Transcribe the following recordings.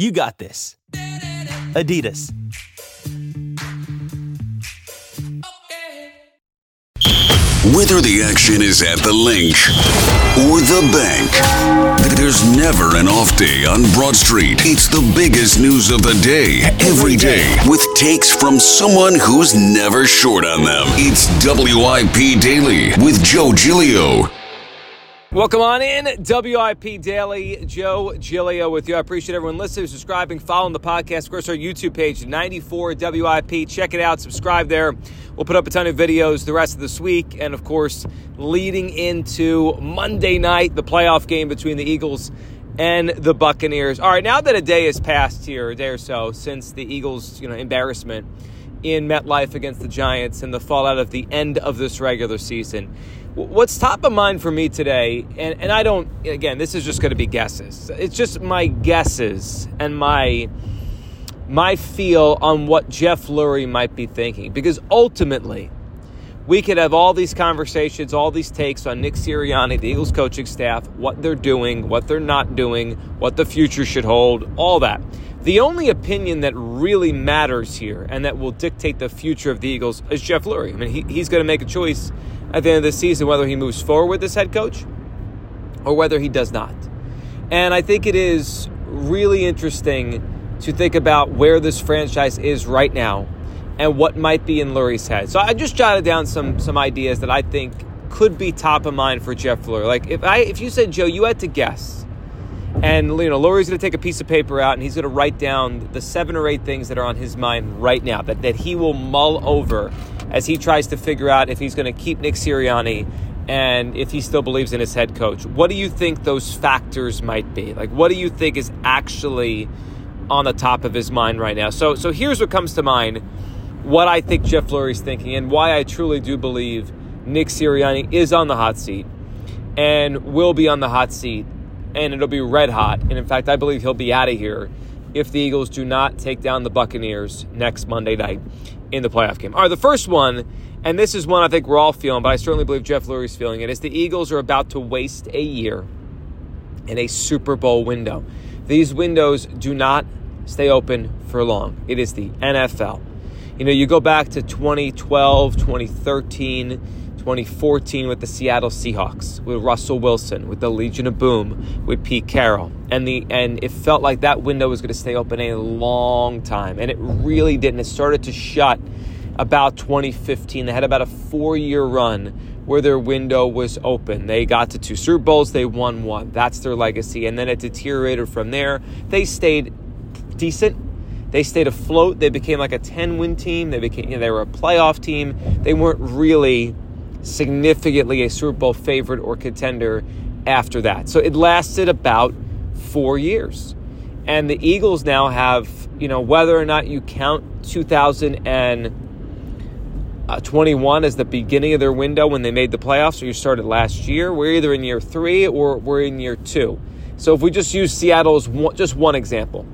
You got this. Adidas. Whether the action is at the Linc or the bank, there's never an off day on Broad Street. It's the biggest news of the day, every day, with takes from someone who's never short on them. It's WIP Daily with Joe Giglio. Welcome on in, WIP Daily. Joe Giglio with you. I appreciate everyone listening, subscribing, following the podcast. Of course, our YouTube page, 94 WIP. Check it out, subscribe there. We'll put up a ton of videos the rest of this week. And of course, leading into Monday night, the playoff game between the Eagles and the Buccaneers. All right, now that a day has passed here, a day or so, since the Eagles, you know, embarrassment in MetLife against the Giants and the fallout of the end of this regular season. What's top of mind for me today, and, and I don't, again, this is just going to be guesses. It's just my guesses and my my feel on what Jeff Lurie might be thinking. Because ultimately, we could have all these conversations, all these takes on Nick Sirianni, the Eagles coaching staff, what they're doing, what they're not doing, what the future should hold, all that. The only opinion that really matters here and that will dictate the future of the Eagles is Jeff Lurie. I mean, he, he's going to make a choice at the end of the season whether he moves forward with this head coach or whether he does not. And I think it is really interesting to think about where this franchise is right now and what might be in Lurie's head. So I just jotted down some some ideas that I think could be top of mind for Jeff Lurie. Like if I if you said Joe, you had to guess, and you know Lurie's going to take a piece of paper out and he's going to write down the seven or eight things that are on his mind right now that that he will mull over as he tries to figure out if he's going to keep Nick Sirianni and if he still believes in his head coach. What do you think those factors might be? Like what do you think is actually on the top of his mind right now? So so here's what comes to mind what I think Jeff Lurie's thinking and why I truly do believe Nick Sirianni is on the hot seat and will be on the hot seat and it'll be red hot. And in fact, I believe he'll be out of here if the Eagles do not take down the Buccaneers next Monday night in the playoff game. All right, the first one, and this is one I think we're all feeling, but I certainly believe Jeff Lurie's feeling it, is the Eagles are about to waste a year in a Super Bowl window. These windows do not stay open for long. It is the NFL. You know, you go back to 2012, 2013, 2014 with the Seattle Seahawks, with Russell Wilson, with the Legion of Boom, with Pete Carroll. And the and it felt like that window was going to stay open a long time. And it really didn't. It started to shut about 2015. They had about a four-year run where their window was open. They got to two Super Bowls, they won one. That's their legacy. And then it deteriorated from there. They stayed decent they stayed afloat. They became like a 10 win team. They became you know, they were a playoff team. They weren't really significantly a Super Bowl favorite or contender after that. So it lasted about 4 years. And the Eagles now have, you know, whether or not you count 2021 as the beginning of their window when they made the playoffs or you started last year, we're either in year 3 or we're in year 2. So if we just use Seattle as one, just one example,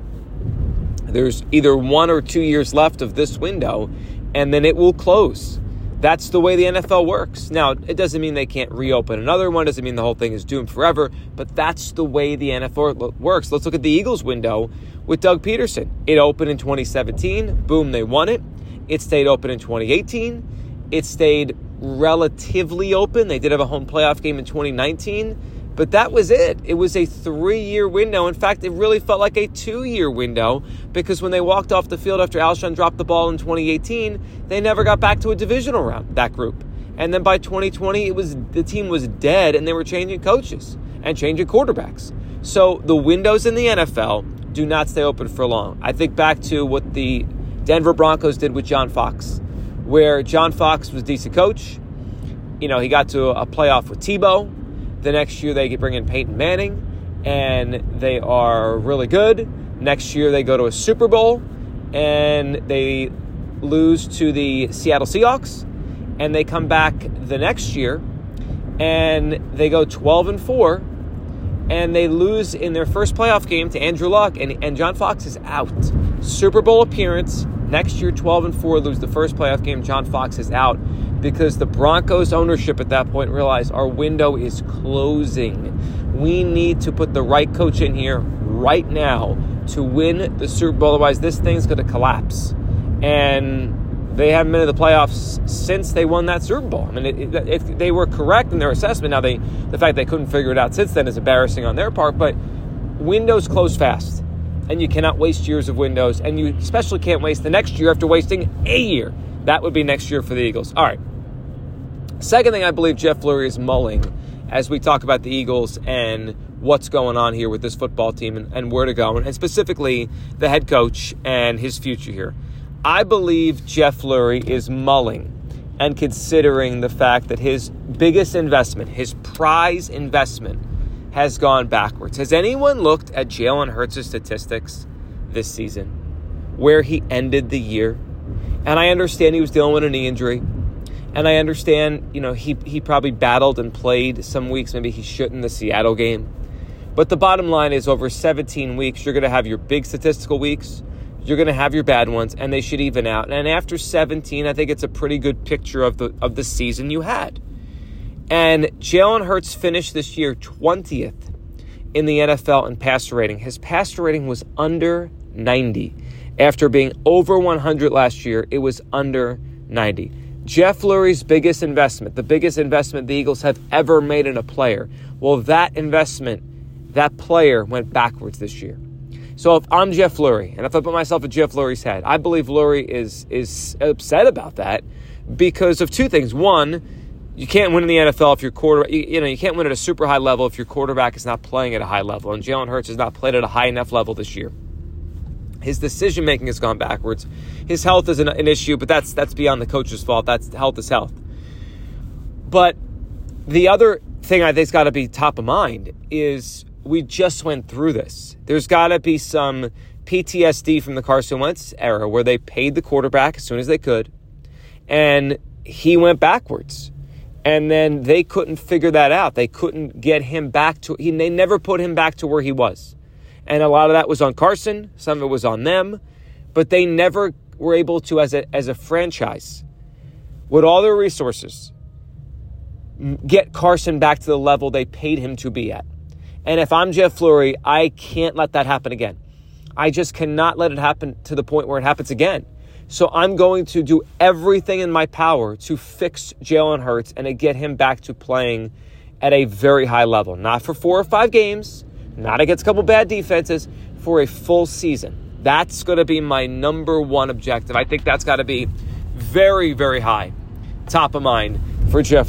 there's either one or two years left of this window, and then it will close. That's the way the NFL works. Now, it doesn't mean they can't reopen another one, doesn't mean the whole thing is doomed forever, but that's the way the NFL works. Let's look at the Eagles window with Doug Pederson. It opened in 2017, boom, they won it. It stayed open in 2018. It stayed relatively open. They did have a home playoff game in 2019 but that was it. It was a three year window. In fact, it really felt like a two year window because when they walked off the field after Alshon dropped the ball in 2018, they never got back to a divisional round, that group. And then by 2020, it was the team was dead and they were changing coaches and changing quarterbacks. So the windows in the NFL do not stay open for long. I think back to what the Denver Broncos did with John Fox, where John Fox was decent coach. You know, he got to a playoff with Tebow. The next year they bring in Peyton Manning, and they are really good. Next year they go to a Super Bowl, and they lose to the Seattle Seahawks, and they come back the next year, and they go 12 and four, and they lose in their first playoff game to Andrew Luck, and, and John Fox is out. Super Bowl appearance next year, 12 and 4, lose the first playoff game. John Fox is out because the Broncos ownership at that point realized our window is closing. We need to put the right coach in here right now to win the Super Bowl. Otherwise, this thing's going to collapse. And they haven't been in the playoffs since they won that Super Bowl. I mean, it, it, if they were correct in their assessment, now they the fact they couldn't figure it out since then is embarrassing on their part. But windows close fast, and you cannot waste years of windows, and you especially can't waste the next year after wasting a year. That would be next year for the Eagles. All right. Second thing I believe Jeff Lurie is mulling as we talk about the Eagles and what's going on here with this football team and, and where to go, and specifically the head coach and his future here. I believe Jeff Lurie is mulling and considering the fact that his biggest investment, his prize investment, has gone backwards. Has anyone looked at Jalen Hurts' statistics this season, where he ended the year? And I understand he was dealing with a knee injury. And I understand, you know, he, he probably battled and played some weeks. Maybe he shouldn't the Seattle game. But the bottom line is over 17 weeks, you're going to have your big statistical weeks you're going to have your bad ones, and they should even out. And after 17, I think it's a pretty good picture of the of the season you had. And Jalen Hurts finished this year 20th in the NFL in passer rating. His passer rating was under 90. After being over 100 last year, it was under 90. Jeff Lurie's biggest investment, the biggest investment the Eagles have ever made in a player, well, that investment, that player went backwards this year. So if I'm Jeff Lurie, and if I put myself in Jeff Lurie's head, I believe Lurie is is upset about that because of two things. One, you can't win in the NFL if your quarter, you, you, know, you can't win at a super high level if your quarterback is not playing at a high level, and Jalen Hurts has not played at a high enough level this year. His decision making has gone backwards. His health is an, an issue, but that's that's beyond the coach's fault. That's health is health. But the other thing I think's got to be top of mind is we just went through this. There's got to be some PTSD from the Carson Wentz era where they paid the quarterback as soon as they could, and he went backwards. And then they couldn't figure that out. They couldn't get him back to, he, they never put him back to where he was. And a lot of that was on Carson, some of it was on them, but they never were able to, as a, as a franchise, with all their resources, get Carson back to the level they paid him to be at. And if I'm Jeff Lurie, I can't let that happen again. I just cannot let it happen to the point where it happens again. So I'm going to do everything in my power to fix Jalen Hurts and to get him back to playing at a very high level. Not for four or five games, not against a couple bad defenses, for a full season. That's going to be my number one objective. I think that's got to be very, very high, top of mind for Jeff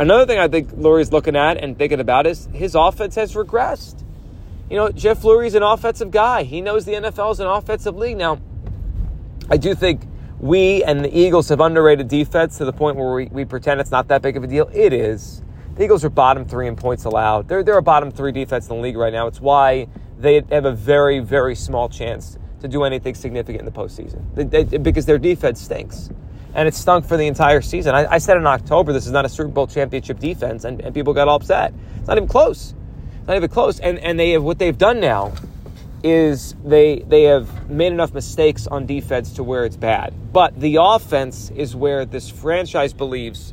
Another thing I think Lurie's looking at and thinking about is his offense has regressed. You know, Jeff Lurie's an offensive guy. He knows the NFL is an offensive league. Now, I do think we and the Eagles have underrated defense to the point where we, we pretend it's not that big of a deal. It is. The Eagles are bottom three in points allowed. They're, they're a bottom three defense in the league right now. It's why they have a very, very small chance to do anything significant in the postseason they, they, because their defense stinks and it stunk for the entire season. I, I, said in October this is not a Super Bowl championship defense, and, and people got all upset. It's not even close. It's not even close. And and they have what they've done now is they they have made enough mistakes on defense to where it's bad. But the offense is where this franchise believes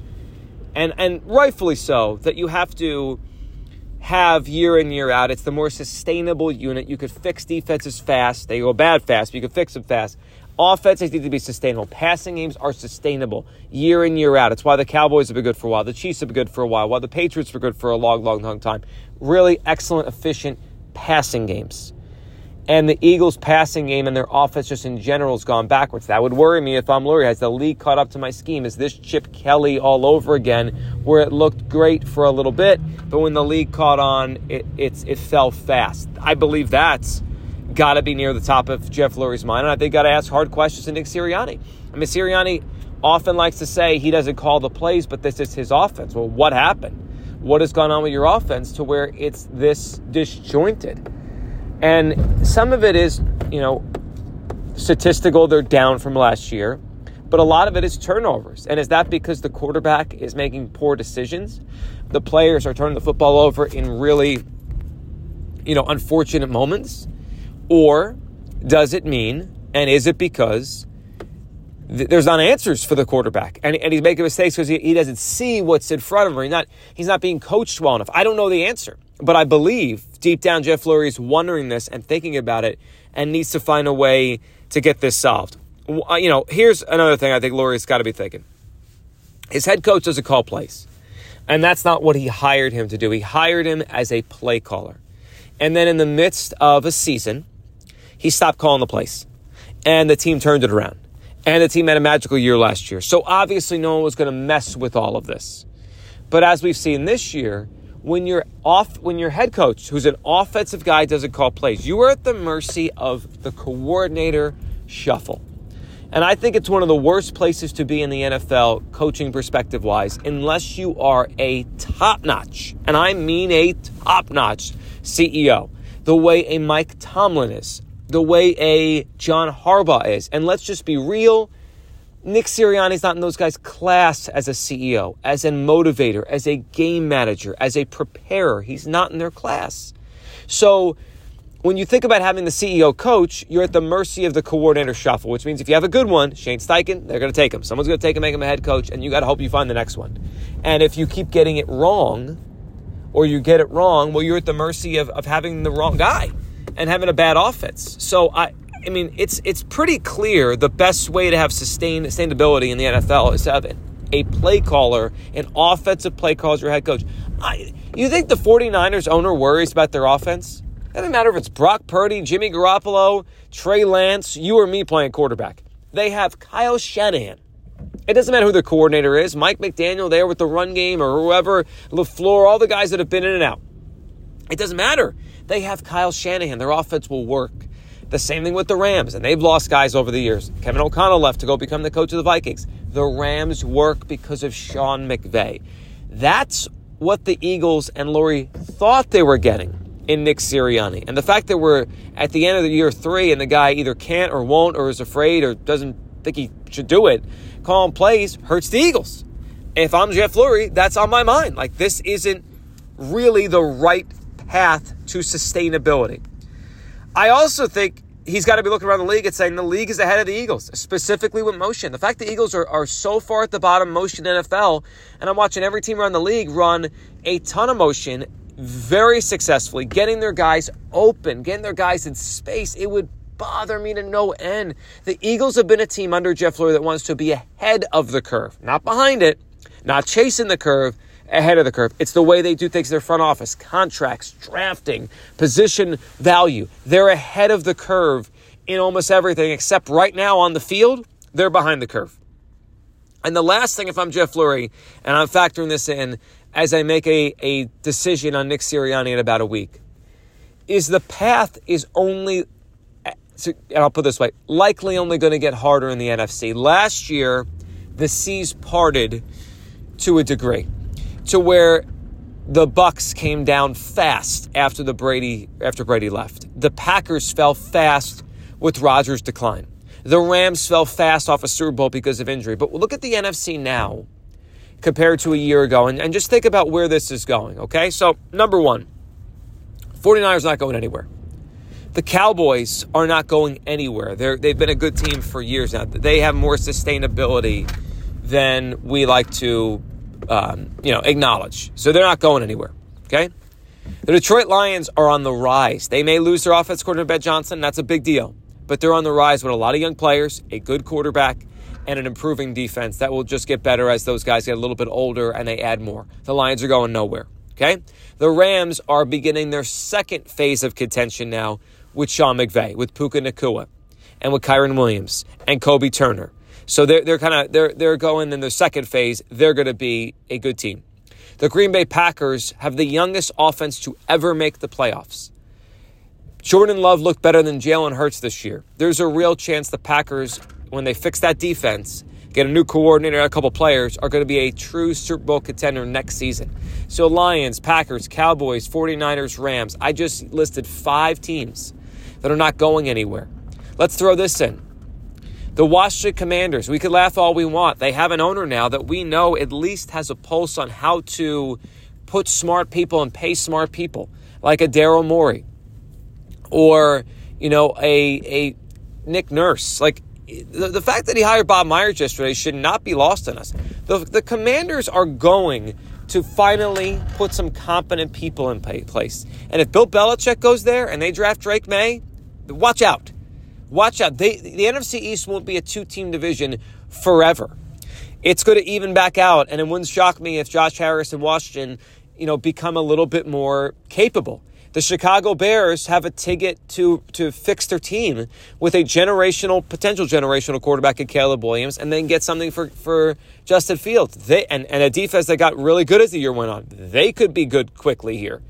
and and rightfully so, that you have to have year in year out. It's the more sustainable unit. You could fix defenses fast. They go bad fast, but you can fix them fast. Offenses need to be sustainable. Passing games are sustainable year in, year out. It's why the Cowboys have been good for a while. The Chiefs have been good for a while. while the Patriots were good for a long, long, long time. Really excellent, efficient passing games. And the Eagles' passing game and their offense just in general has gone backwards. That would worry me if I'm Lurie. Has the league caught up to my scheme? Is this Chip Kelly all over again, where it looked great for a little bit, but when the league caught on, it, it's, it fell fast? I believe that's got to be near the top of Jeff Lurie's mind. And I think got to ask hard questions to Nick Sirianni. I mean, Sirianni often likes to say he doesn't call the plays, but this is his offense. Well, what happened? What has gone on with your offense to where it's this disjointed? And some of it is, you know, statistical, they're down from last year, but a lot of it is turnovers. And is that because the quarterback is making poor decisions? The players are turning the football over in really, you know, unfortunate moments? Or does it mean, and is it because th- there's not answers for the quarterback and, and he's making mistakes because he, he doesn't see what's in front of him? He's not, he's not being coached well enough. I don't know the answer, but I believe deep down Jeff Lurie is wondering this and thinking about it and needs to find a way to get this solved. Uh, you know, here's another thing I think Lurie's got to be thinking. His head coach doesn't call plays. And that's not what he hired him to do. He hired him as a play caller. And then in the midst of a season, he stopped calling the place. And the team turned it around. And the team had a magical year last year. So obviously, no one was going to mess with all of this. But as we've seen this year, when you're off, when your head coach, who's an offensive guy, doesn't call plays, you are at the mercy of the coordinator shuffle. And I think it's one of the worst places to be in the NFL, coaching perspective wise, unless you are a top notch, and I mean a top notch CEO, the way a Mike Tomlin is, the way a John Harbaugh is. And let's just be real. Nick Sirianni's not in those guys' class as a CEO, as a motivator, as a game manager, as a preparer. He's not in their class. So when you think about having the CEO coach, you're at the mercy of the coordinator shuffle, which means if you have a good one, Shane Steichen, they're going to take him. Someone's going to take him, make him a head coach, and you got to hope you find the next one. And if you keep getting it wrong, or you get it wrong, well, you're at the mercy of, of having the wrong guy and having a bad offense. So I, I mean, it's it's pretty clear the best way to have sustained sustainability in the NFL is to have a play caller, an offensive play caller as your head coach. I, you think the 49ers owner worries about their offense? It doesn't matter if it's Brock Purdy, Jimmy Garoppolo, Trey Lance, you or me playing quarterback. They have Kyle Shanahan. It doesn't matter who the coordinator is, Mike McDaniel there with the run game or whoever, LaFleur, all the guys that have been in and out. It doesn't matter. They have Kyle Shanahan. Their offense will work. The same thing with the Rams, and they've lost guys over the years. Kevin O'Connell left to go become the coach of the Vikings. The Rams work because of Sean McVay. That's what the Eagles and Lurie thought they were getting in Nick Sirianni. And the fact that we're at the end of the year three and the guy either can't or won't or is afraid or doesn't think he should do it, calling plays hurts the Eagles. If I'm Jeff Lurie, that's on my mind. Like, this isn't really the right path to sustainability. I also think he's got to be looking around the league and saying the league is ahead of the Eagles, specifically with motion. The fact the Eagles are, are so far at the bottom motion NFL, and I'm watching every team around the league run a ton of motion very successfully, getting their guys open, getting their guys in space. It would bother me to no end. The Eagles have been a team under Jeff Lurie that wants to be ahead of the curve, not behind it, not chasing the curve, ahead of the curve. It's the way they do things in their front office, contracts, drafting, position value. They're ahead of the curve in almost everything, except right now on the field, they're behind the curve. And the last thing, if I'm Jeff Lurie, and I'm factoring this in as I make a, a decision on Nick Sirianni in about a week, is the path is only, and I'll put this way, likely only going to get harder in the NFC. Last year, the seas parted to a degree to where the Bucks came down fast after the Brady after Brady left. The Packers fell fast with Rodgers' decline. The Rams fell fast off a Super Bowl because of injury. But look at the NFC now compared to a year ago and, and just think about where this is going, okay? So, number one, 49ers not going anywhere. The Cowboys are not going anywhere. They're, they've been a good team for years now. They have more sustainability than we like to um, you know acknowledge. So they're not going anywhere. Okay. The Detroit Lions are on the rise. They may lose their offense coordinator, Ben Johnson. That's a big deal. But they're on the rise with a lot of young players, a good quarterback, and an improving defense that will just get better as those guys get a little bit older and they add more. The Lions are going nowhere. Okay? The Rams are beginning their second phase of contention now with Sean McVay, with Puka Nacua, and with Kyren Williams and Kobie Turner. So they're, they're kind of they're they're going in their second phase. They're going to be a good team. The Green Bay Packers have the youngest offense to ever make the playoffs. Jordan Love looked better than Jalen Hurts this year. There's a real chance the Packers, when they fix that defense, get a new coordinator, a couple players, are going to be a true Super Bowl contender next season. So, Lions, Packers, Cowboys, 49ers, Rams. I just listed five teams that are not going anywhere. Let's throw this in. The Washington Commanders, we could laugh all we want. They have an owner now that we know at least has a pulse on how to put smart people and pay smart people, like a Daryl Morey or, you know, a, a Nick Nurse. Like, the, the fact that he hired Bob Myers yesterday should not be lost on us. The, the Commanders are going to finally put some competent people in place. And if Bill Belichick goes there and they draft Drake Maye, watch out watch out. They, the NFC East won't be a two team division forever. It's going to even back out, and it wouldn't shock me if Josh Harris and Washington, you know, become a little bit more capable. The Chicago Bears have a ticket to to fix their team with a generational, potential generational quarterback in Caleb Williams, and then get something for, for Justin Fields. They and, and a defense that got really good as the year went on. They could be good quickly here.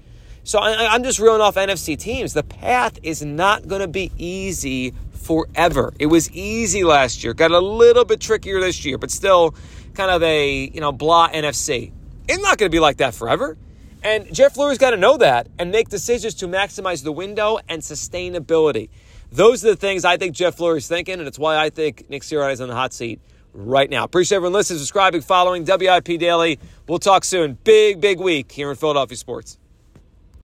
So I, I'm just reeling off NFC teams. The path is not going to be easy forever. It was easy last year, got a little bit trickier this year, but still kind of a, you know, blah NFC. It's not going to be like that forever. And Jeff Lurie's got to know that and make decisions to maximize the window and sustainability. Those are the things I think Jeff Lurie's thinking, and it's why I think Nick Sirianni is on the hot seat right now. Appreciate everyone listening, subscribing, following WIP Daily. We'll talk soon. Big, big week here in Philadelphia Sports.